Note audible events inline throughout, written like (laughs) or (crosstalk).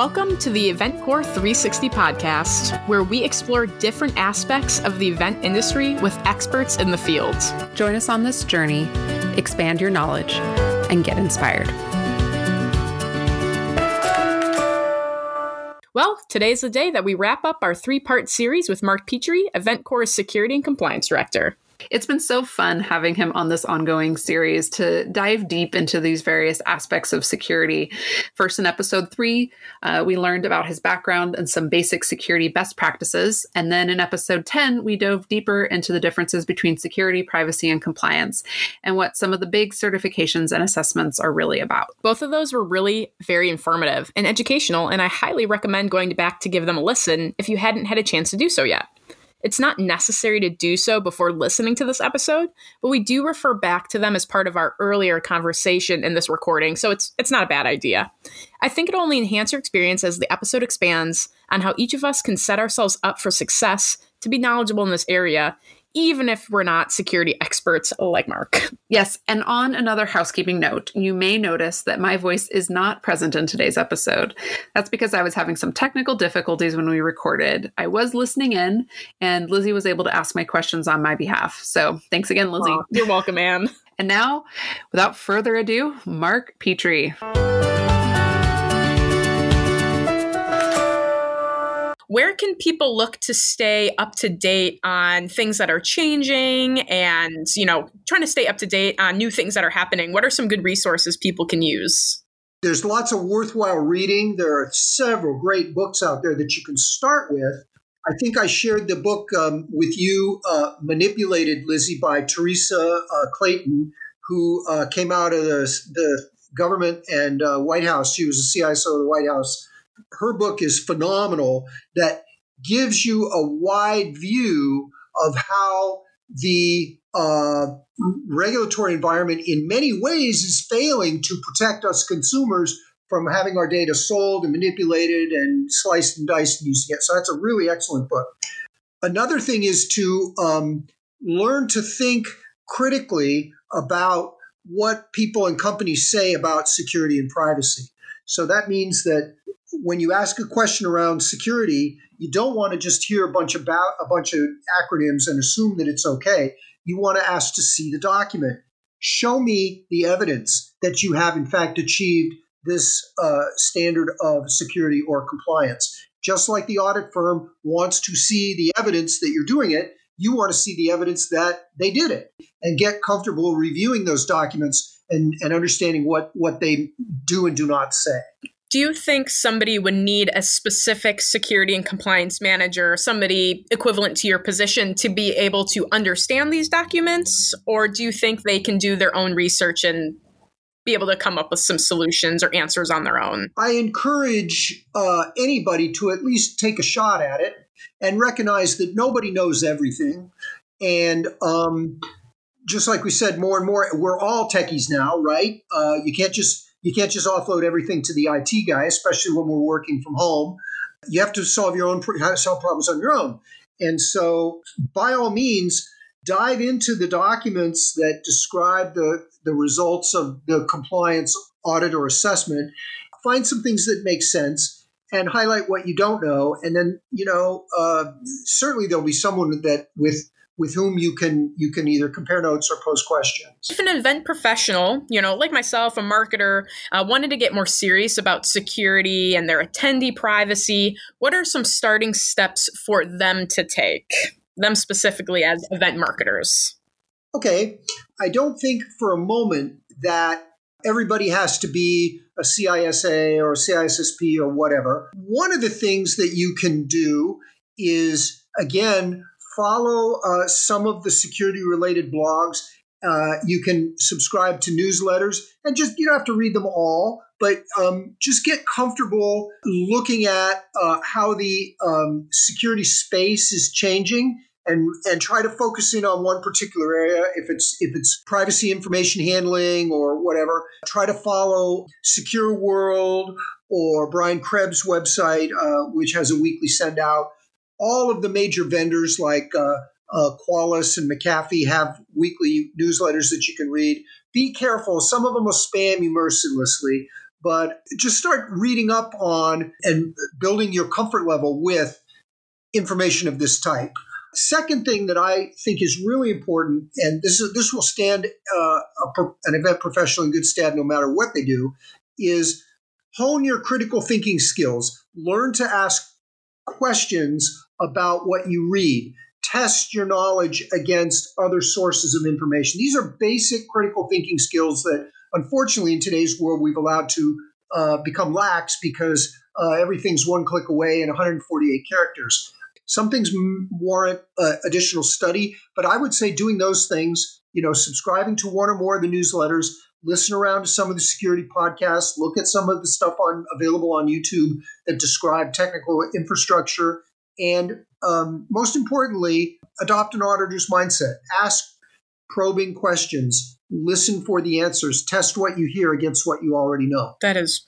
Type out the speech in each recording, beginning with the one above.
Welcome to the EventCore 360 podcast, where we explore different aspects of the event industry with experts in the field. Join us on this journey, expand your knowledge, and get inspired. Well, today's the day that we wrap up our three part series with Mark Petry, EventCore's Security and Compliance Director. It's been so fun having him on this ongoing series to dive deep into these various aspects of security. First, in episode three, uh, we learned about his background and some basic security best practices. And then in episode 10, we dove deeper into the differences between security, privacy, and compliance, and what some of the big certifications and assessments are really about. Both of those were really very informative and educational, and I highly recommend going back to give them a listen if you hadn't had a chance to do so yet. It's not necessary to do so before listening to this episode, but we do refer back to them as part of our earlier conversation in this recording, so it's it's not a bad idea. I think it'll only enhance your experience as the episode expands on how each of us can set ourselves up for success to be knowledgeable in this area even if we're not security experts like Mark. Yes, and on another housekeeping note, you may notice that my voice is not present in today's episode. That's because I was having some technical difficulties when we recorded. I was listening in, and Lizzie was able to ask my questions on my behalf. So thanks again, Lizzie. Aww, you're welcome, Anne. And now, without further ado, Mark Petry. Where can people look to stay up to date on things that are changing and you know trying to stay up to date on new things that are happening? What are some good resources people can use? There's lots of worthwhile reading. There are several great books out there that you can start with. I think i shared the book um, with you uh, manipulated lizzie by Theresa uh, Payton who uh, came out of the, the government and uh, white house. She was a ciso of the white house her book is phenomenal that gives you a wide view of how the uh, regulatory environment in many ways is failing to protect us consumers from having our data sold and manipulated and sliced and diced and using it. So that's a really excellent book. Another thing is to um, learn to think critically about what people and companies say about security and privacy. So that means that when you ask a question around security, you don't want to just hear a bunch of ba- a bunch of acronyms and assume that it's okay. You want to ask to see the document. Show me the evidence that you have in fact achieved this uh, standard of security or compliance. Just like the audit firm wants to see the evidence that you're doing it, you want to see the evidence that they did it and get comfortable reviewing those documents and, and understanding what, what they do and do not say do you think somebody would need a specific security and compliance manager, somebody equivalent to your position, to be able to understand these documents? Or do you think they can do their own research and be able to come up with some solutions or answers on their own? I encourage uh, anybody to at least take a shot at it and recognize that nobody knows everything. And um, just like we said, more and more, we're all techies now, right? Uh, you can't just you can't just offload everything to the IT guy, especially when we're working from home. You have to solve your own solve problems on your own. And so, by all means, dive into the documents that describe the, the results of the compliance audit or assessment. Find some things that make sense and highlight what you don't know. And then, you know, uh, certainly there'll be someone that with with whom you can you can either compare notes or pose questions. If an event professional, you know, like myself, a marketer, uh, wanted to get more serious about security and their attendee privacy, what are some starting steps for them to take? Them specifically as event marketers. Okay, I don't think for a moment that everybody has to be a CISA or a CISSP or whatever. One of the things that you can do is again follow uh, some of the security related blogs. Uh, you can subscribe to newsletters and just, you don't have to read them all, but um, just get comfortable looking at uh, how the um, security space is changing and and try to focus in on one particular area if it's if it's privacy information handling or whatever try to follow secure world or brian krebs website uh, which has a weekly send out all of the major vendors like uh, uh, Qualys and McAfee have weekly newsletters that you can read. Be careful; some of them will spam you mercilessly. but just start reading up on and building your comfort level with information of this type. Second thing that I think is really important, and this is, this will stand uh, an event professional in good stead no matter what they do, is hone your critical thinking skills. Learn to ask questions about what you read. Test your knowledge against other sources of information. These are basic critical thinking skills that, unfortunately, in today's world, we've allowed to uh, become lax because uh, everything's one click away and 148 characters. Some things warrant uh, additional study, but I would say doing those things, you know, subscribing to one or more of the newsletters, listen around to some of the security podcasts, look at some of the stuff on available on YouTube that describe technical infrastructure, and um, most importantly, adopt an auditor's mindset. Ask probing questions, listen for the answers, test what you hear against what you already know. That is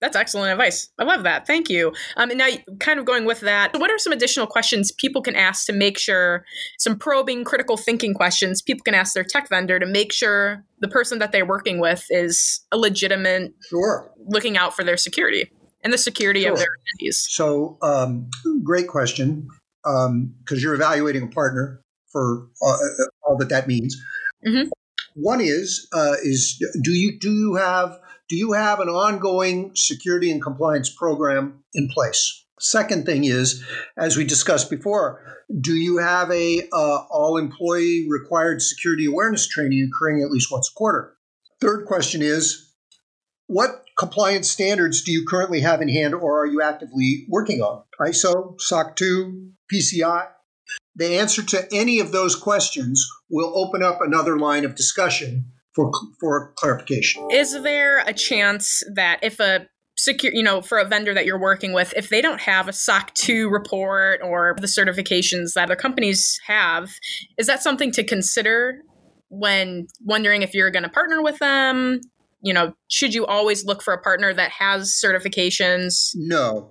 that's excellent advice. I love that. Thank you. Um, and now, kind of going with that, what are some additional questions people can ask to make sure some probing, critical thinking questions people can ask their tech vendor to make sure the person that they're working with is a legitimate, sure, looking out for their security and the security sure. of their entities? So, um, great question, because um, you're evaluating a partner for uh, uh, all that that means. Mm-hmm. One is uh, is do you do you have do you have an ongoing security and compliance program in place? Second thing is, as we discussed before, do you have a uh, all employee required security awareness training occurring at least once a quarter? Third question is, what compliance standards do you currently have in hand or are you actively working on? ISO, SOC 2, PCI? The answer to any of those questions will open up another line of discussion for for clarification. Is there a chance that if a secure, you know, for a vendor that you're working with, if they don't have a SOC 2 report or the certifications that other companies have, is that something to consider when wondering if you're going to partner with them? You know, should you always look for a partner that has certifications? No.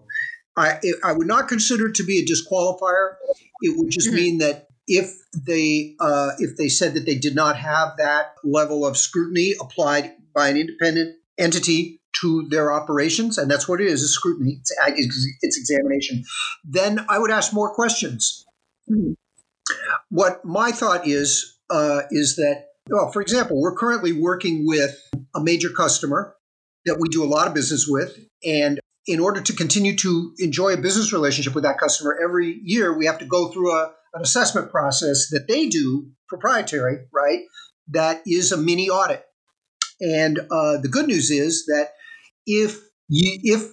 I, I would not consider it to be a disqualifier. It would just mm-hmm. mean that if they uh, if they said that they did not have that level of scrutiny applied by an independent entity to their operations, and that's what it is: a scrutiny. It's, it's examination. Then I would ask more questions. Mm-hmm. What my thought is uh, is that, well, for example, we're currently working with a major customer that we do a lot of business with, and in order to continue to enjoy a business relationship with that customer every year, we have to go through a an assessment process that they do proprietary, right? That is a mini audit. And uh, the good news is that if you, if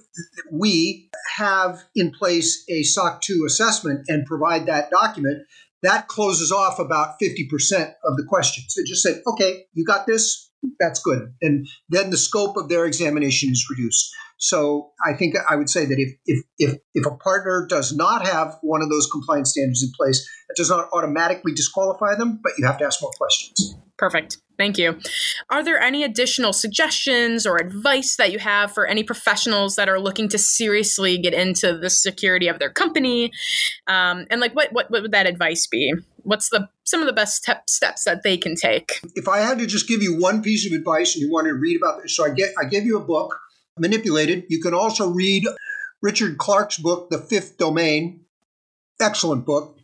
we have in place a SOC 2 assessment and provide that document, that closes off about 50% of the questions. It just said, okay, you got this, that's good. And then the scope of their examination is reduced. So I think I would say that if, if, if, if a partner does not have one of those compliance standards in place, it does not automatically disqualify them, but you have to ask more questions. Perfect. Thank you. Are there any additional suggestions or advice that you have for any professionals that are looking to seriously get into the security of their company? Um, and like, what, what what would that advice be? What's the some of the best step, steps that they can take? If I had to just give you one piece of advice and you want to read about this, so I get I gave you a book, Manipulated. You can also read Richard Clarke's book, The Fifth Domain. Excellent book.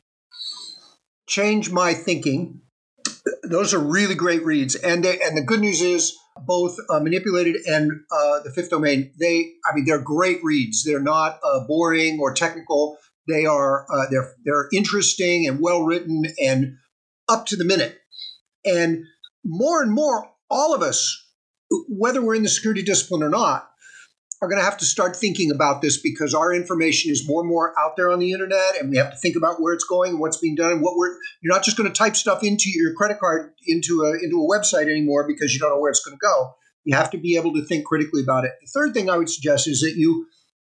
Change My Thinking those are really great reads. And they, and the good news is both uh, manipulated and uh, the fifth domain. They, I mean, they're great reads. They're not uh, boring or technical. They are uh, they're they're interesting and well written and up to the minute. And more and more, all of us, whether we're in the security discipline or not, are going to have to start thinking about this because our information is more and more out there on the internet and we have to think about where it's going and what's being done and what we're you're not just going to type stuff into your credit card into a into a website anymore because you don't know where it's going to go. You have to be able to think critically about it. The third thing i would suggest is that you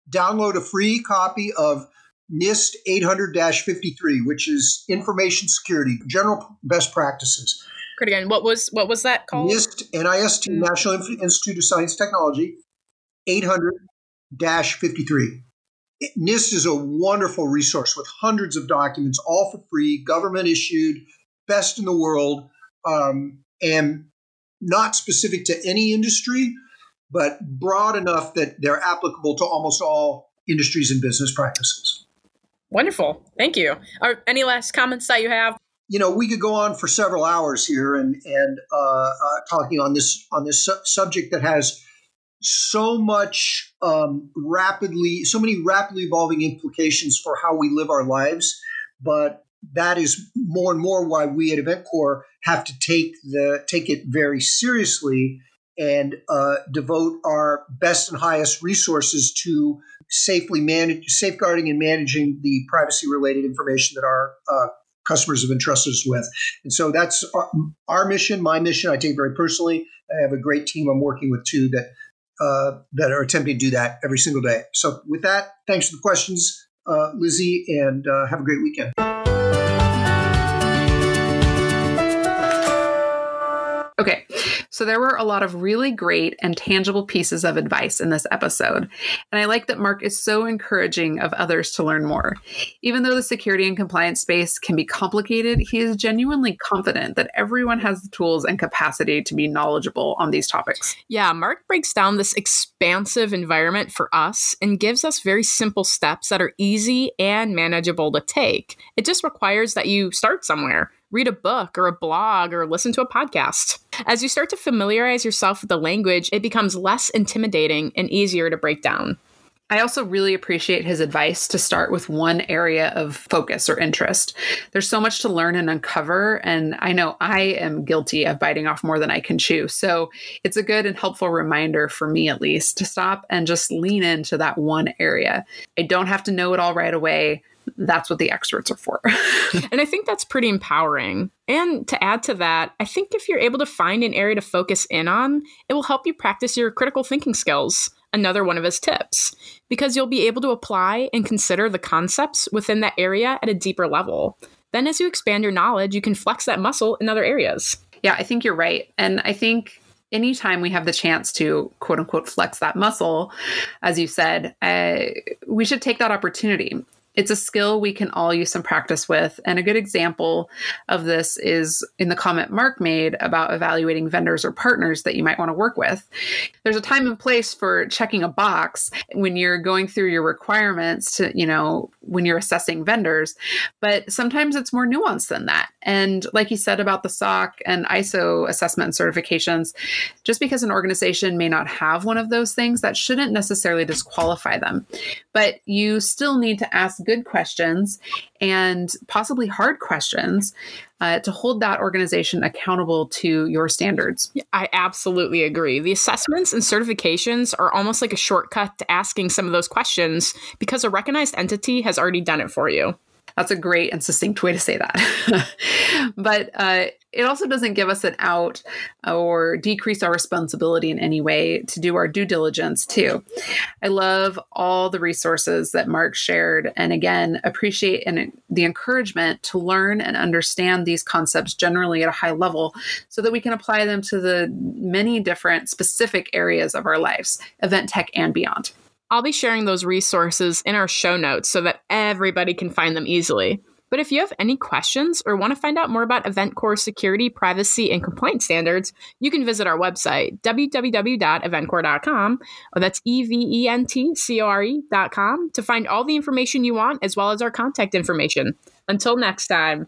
download a free copy of NIST 800-53 which is information security general best practices. Again what was what was that called? NIST NIST mm. National Institute of Science Technology 800 53. NIST is a wonderful resource with hundreds of documents, all for free, government issued, best in the world, um, and not specific to any industry, but broad enough that they're applicable to almost all industries and business practices. Wonderful. Thank you. Are any last comments that you have? You know, we could go on for several hours here and and uh, uh, talking on this on this su- subject that has so much um, rapidly, so many rapidly evolving implications for how we live our lives. But that is more and more why we at EventCore have to take the take it very seriously and uh, devote our best and highest resources to safely manage, safeguarding and managing the privacy related information that our uh, customers have entrusted us with. And so that's our, our, mission, my mission. I take very personally. I have a great team I'm working with too that uh, that are attempting to do that every single day. So with that, thanks for the questions, uh, Lizzie, and uh, have a great weekend. So there were a lot of really great and tangible pieces of advice in this episode. And I like that Mark is so encouraging of others to learn more. Even though the security and compliance space can be complicated, he is genuinely confident that everyone has the tools and capacity to be knowledgeable on these topics. Yeah, Mark breaks down this expansive environment for us and gives us very simple steps that are easy and manageable to take. It just requires that you start somewhere read a book or a blog or listen to a podcast. As you start to familiarize yourself with the language, it becomes less intimidating and easier to break down. I also really appreciate his advice to start with one area of focus or interest. There's so much to learn and uncover, and I know I am guilty of biting off more than I can chew. So it's a good and helpful reminder for me, at least, to stop and just lean into that one area. I don't have to know it all right away that's what the experts are for. (laughs) and I think that's pretty empowering. And to add to that, I think if you're able to find an area to focus in on, it will help you practice your critical thinking skills. Another one of his tips, because you'll be able to apply and consider the concepts within that area at a deeper level. Then, as you expand your knowledge, you can flex that muscle in other areas. Yeah, I think you're right. And I think anytime we have the chance to quote unquote flex that muscle, as you said, uh, we should take that opportunity. It's a skill we can all use some practice with. And a good example of this is in the comment Mark made about evaluating vendors or partners that you might want to work with. There's a time and place for checking a box when you're going through your requirements to, you know, when you're assessing vendors, but sometimes it's more nuanced than that. And like you said about the SOC and ISO assessment and certifications, just because an organization may not have one of those things, that shouldn't necessarily disqualify them. But you still need to ask good questions and possibly hard questions uh, to hold that organization accountable to your standards. I absolutely agree. The assessments and certifications are almost like a shortcut to asking some of those questions because a recognized entity has already done it for you. That's a great and succinct way to say that. (laughs) but uh, it also doesn't give us an out or decrease our responsibility in any way to do our due diligence too. I love all the resources that Mark shared, and again, appreciate the encouragement to learn and understand these concepts generally at a high level so that we can apply them to the many different specific areas of our lives, event tech and beyond. I'll be sharing those resources in our show notes so that everybody can find them easily. But if you have any questions or want to find out more about EventCore security, privacy, and compliance standards, you can visit our website, www.eventcore.com, or oh, that's E V E N T C O R E.com, to find all the information you want as well as our contact information. Until next time.